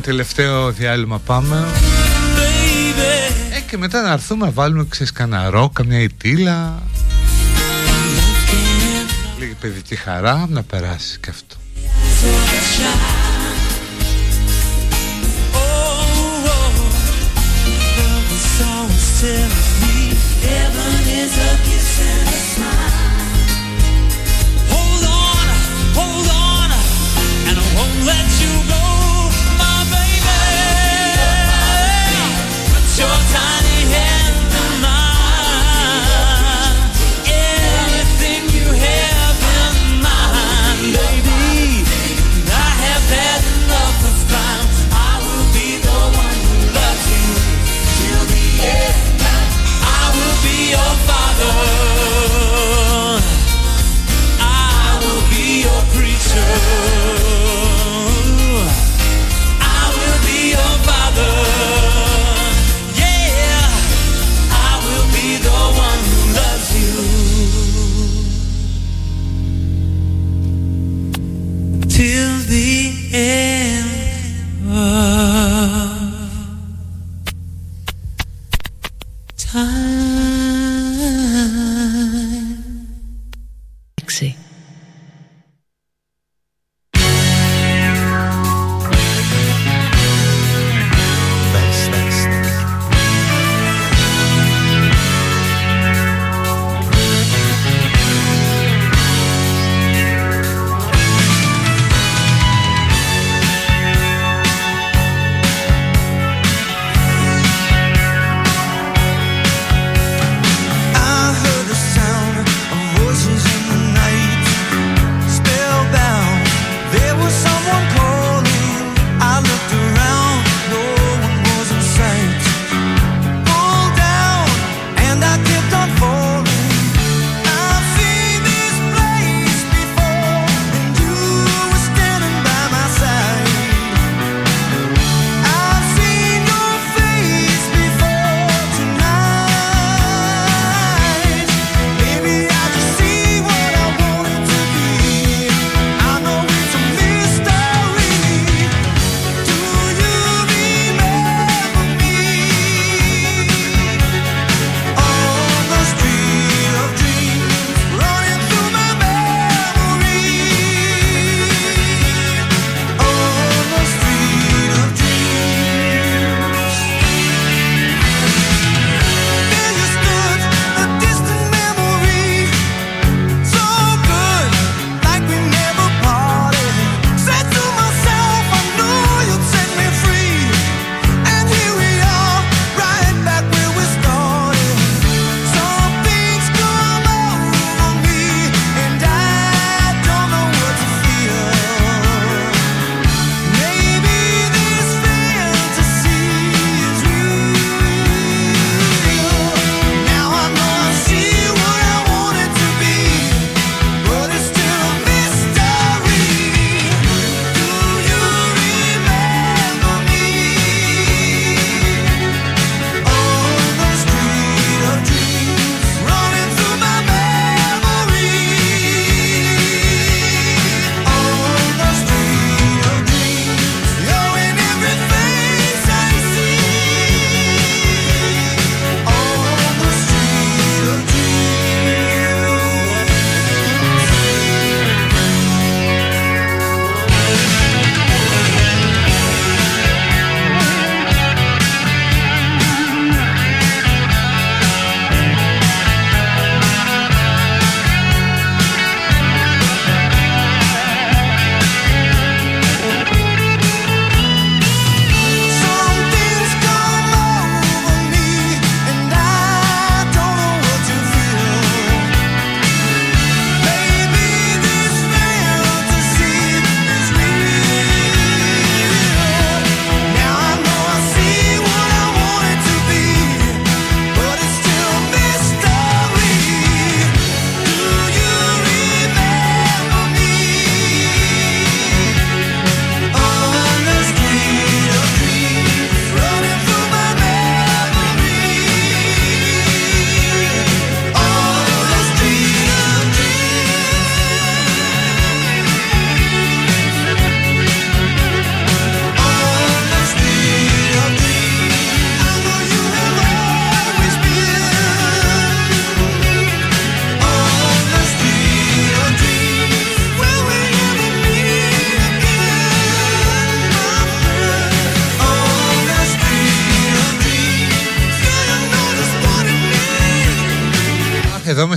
Τελευταίο διάλειμμα πάμε. Ε, και μετά να έρθουμε να βάλουμε ξέρεις κανένα ροκ, καμιά ητήλα Λίγη παιδική χαρά να περάσει και αυτό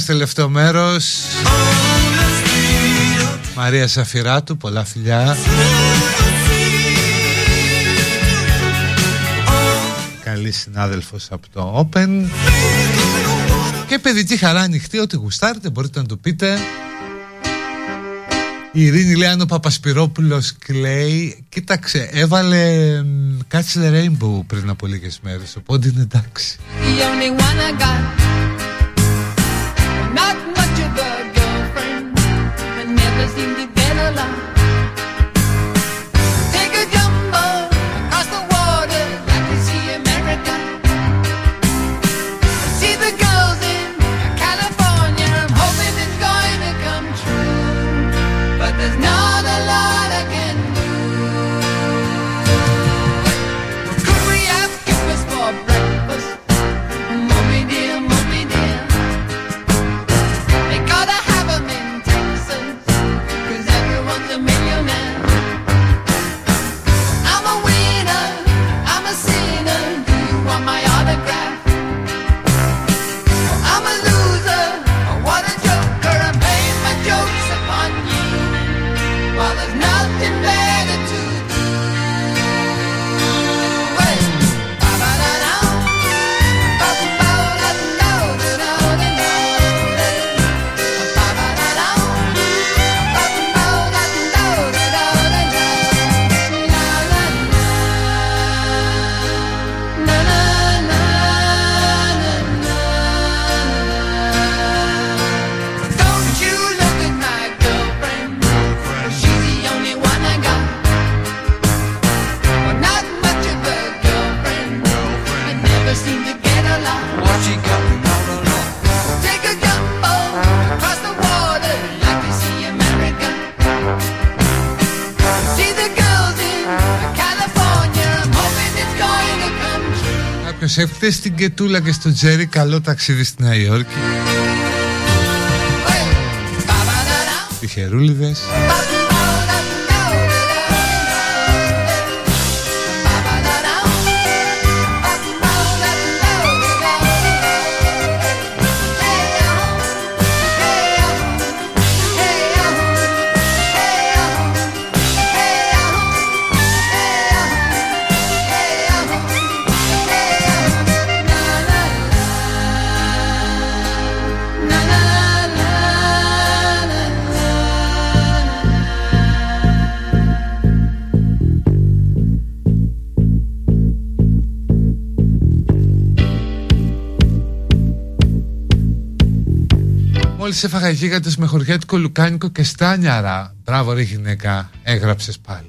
τελευταίο μέρος. Μαρία Σαφυράτου, πολλά φιλιά. Καλή συνάδελφος από το Open. Και παιδική χαρά ανοιχτή, ό,τι γουστάρετε μπορείτε να το πείτε. Η Ειρήνη λέει αν ο Παπασπυρόπουλος κλαίει. Κοίταξε έβαλε Catch the Rainbow πριν από λίγες μέρες Οπότε είναι εντάξει Not στην Κετούλα και στο Τζέρι καλό ταξίδι στη Νέα Υόρκη. Τυχερούλιδες. Μόλις έφαγα γίγαντες με χωριάτικο λουκάνικο και στάνιαρα Μπράβο ρε γυναίκα, έγραψες πάλι.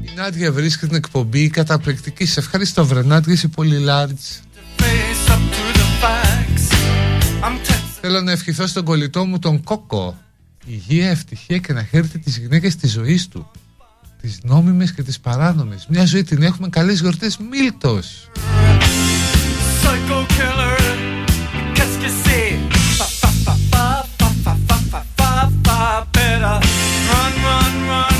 Η Νάντια βρίσκει την εκπομπή καταπληκτική. Σε ευχαριστώ βρε Νάντια, είσαι πολύ large. Θέλω να ευχηθώ στον κολλητό μου τον Κόκο. Υγεία, ευτυχία και να χαίρεται τις γυναίκες της ζωής του. Τις νόμιμες και τις παράνομες. Μια ζωή την έχουμε καλές γιορτές Μίλτος to say. Fa fa fa fa fa fa fa fa fa. Better run, run, run.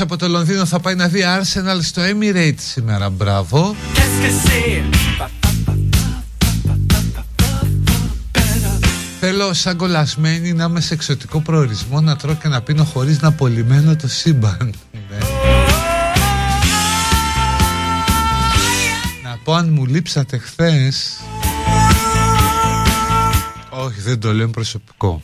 Από το Λονδίνο θα πάει να δει Arsenal στο Emirates σήμερα. Μπράβο. Θέλω σαν κολλασμένη να είμαι σε εξωτικό προορισμό να τρώω και να πίνω χωρίς να απολυμμένω το σύμπαν. Ναι. Να πω αν μου λείψατε χθες Όχι δεν το λέω προσωπικό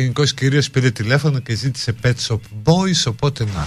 ευγενικό κύριο πήρε τηλέφωνο και ζήτησε Pet Shop Boys, οπότε να.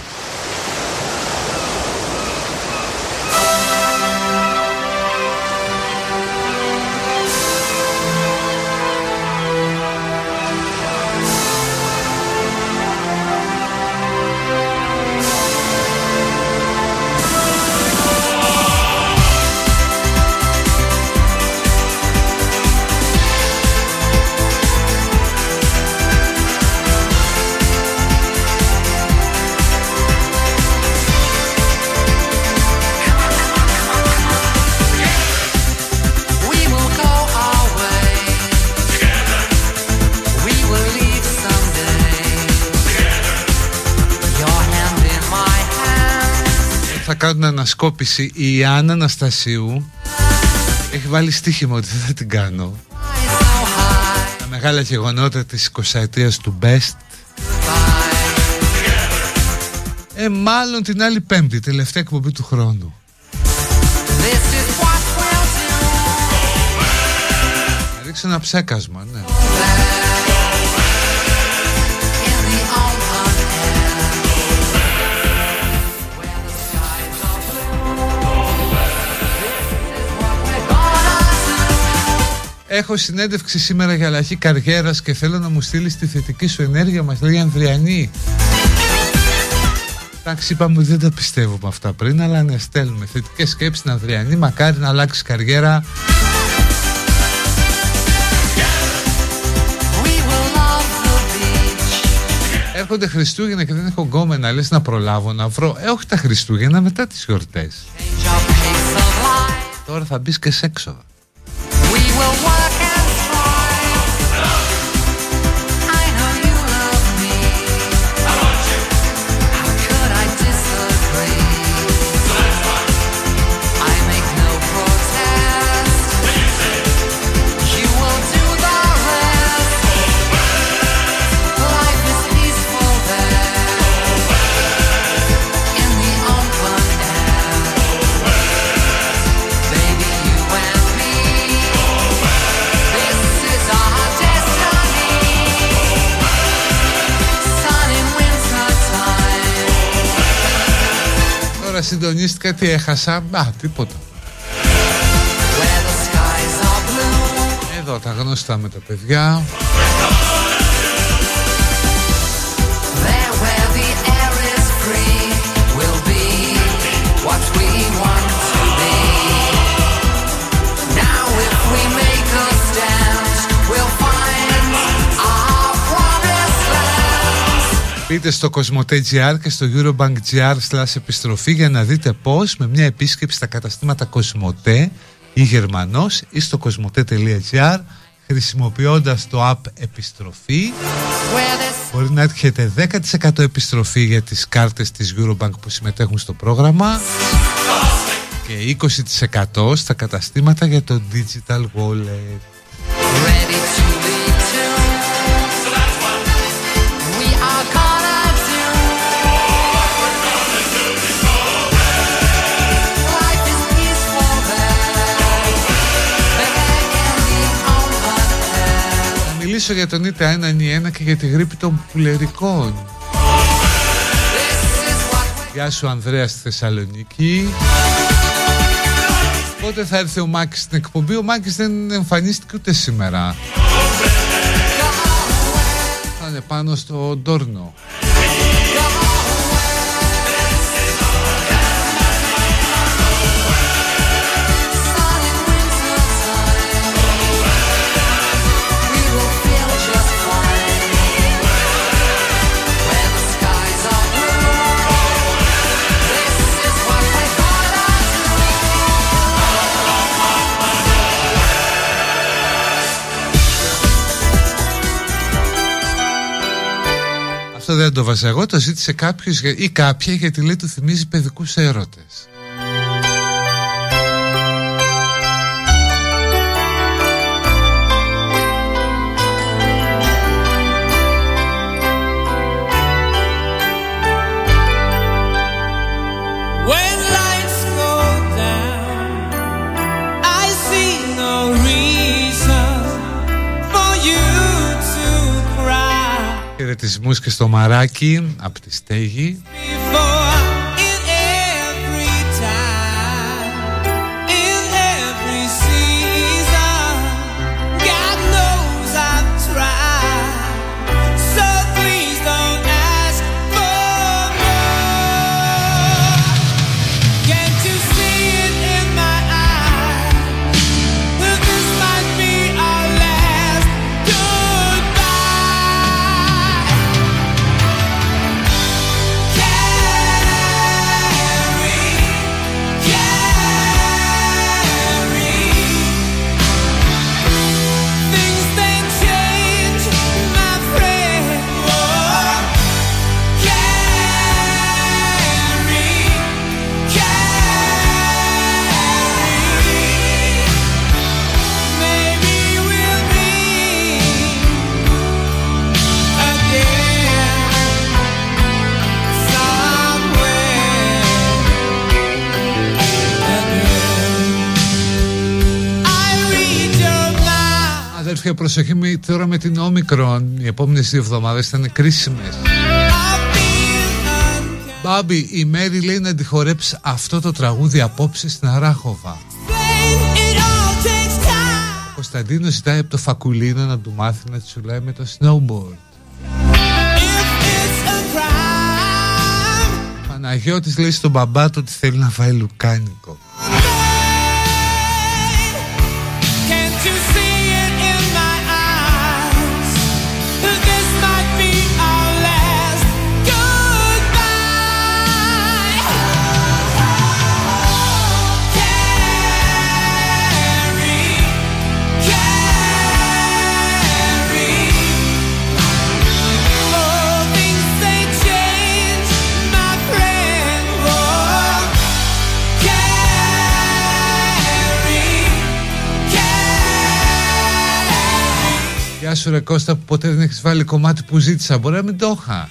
Κάνουν ανασκόπηση η Ιάννα Αναστασίου έχει βάλει στοίχημα ότι δεν θα την κάνω. Τα μεγάλα γεγονότα της 20 ετίας του Best. Ε, μάλλον την άλλη πέμπτη, τελευταία εκπομπή του χρόνου. Να ρίξω ένα ψέκασμα, ναι Έχω συνέντευξη σήμερα για αλλαγή καριέρας και θέλω να μου στείλεις τη θετική σου ενέργεια, μας λέει Ανδριανή. Εντάξει, είπαμε ότι δεν τα πιστεύουμε αυτά πριν, αλλά ναι, στέλνουμε θετικές σκέψεις στην Ανδριανή. Μακάρι να αλλάξει καριέρα. Έρχονται Χριστούγεννα και δεν έχω γκόμενα, λες να προλάβω να βρω. Ε, όχι τα Χριστούγεννα, μετά τις γιορτές. Τώρα θα μπεις και σε έξοδα. Συντονίστηκα τι έχασα. Μπα, τίποτα. Εδώ τα γνωστά με τα παιδιά Μπείτε στο Cosmote.gr και στο Eurobank.gr slash επιστροφή για να δείτε πώς με μια επίσκεψη στα καταστήματα Cosmote ή Γερμανός ή στο cosmote.gr χρησιμοποιώντας το app επιστροφή μπορεί να έρχεται 10% επιστροφή για τις κάρτες της Eurobank που συμμετέχουν στο πρόγραμμα και 20% στα καταστήματα για το Digital Wallet. Μιλήσω για τον ΙΤΑ 1 και για τη γρήπη των πουλερικών. Γεια σου Ανδρέας στη Θεσσαλονίκη. Πότε θα έρθει ο Μάκης στην εκπομπή; Ο Μάκης δεν εμφανίστηκε ούτε σήμερα. Θα είναι πάνω στο Ντόρνο. Το βάζα εγώ, το ζήτησε κάποιος ή κάποια γιατί λέει του θυμίζει παιδικούς έρωτες. Χαιρετισμούς και στο μαράκι από τη στέγη Αδέρφια προσοχή τώρα με την όμικρον Οι επόμενες δύο εβδομάδες ήταν κρίσιμες. Μπάμπη η Μέρη λέει να τη χορέψει αυτό το τραγούδι απόψε στην Αράχοβα. Ο Κωνσταντίνος ζητάει από το Φακουλίνο να του μάθει να τσουλάει με το snowboard. Παναγιώτης λέει στον μπαμπά του ότι θέλει να φάει λουκάνικο σου ρε Κώστα που ποτέ δεν έχεις βάλει κομμάτι που ζήτησα. Μπορεί να μην το είχα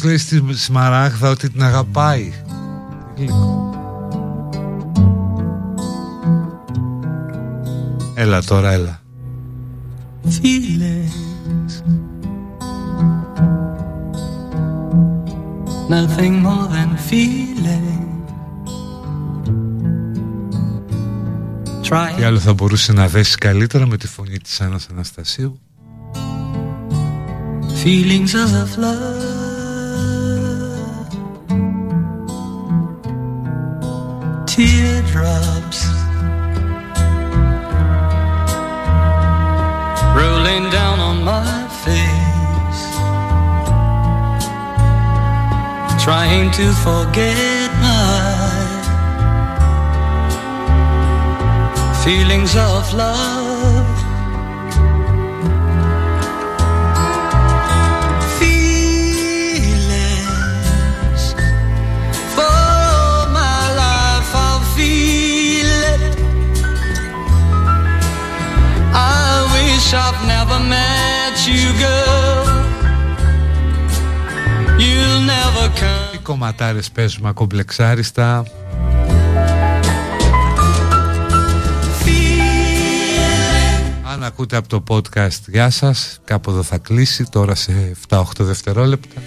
Γιώργος λέει στη Σμαράγδα ότι την αγαπάει. Έλα τώρα έλα. Feelings Nothing more than feeling Τι άλλο θα μπορούσε να δέσει καλύτερα με τη φωνή της Άννας Αναστασίου; Feelings of love teardrops rolling down on my face, trying to forget my feelings of love. I've never met you, girl. You'll never come. Τι κομματάρες παίζουμε ακομπλεξάριστα. Αν ακούτε από το podcast, γεια σας. Κάπου εδώ θα κλείσει, τώρα σε 7-8 δευτερόλεπτα.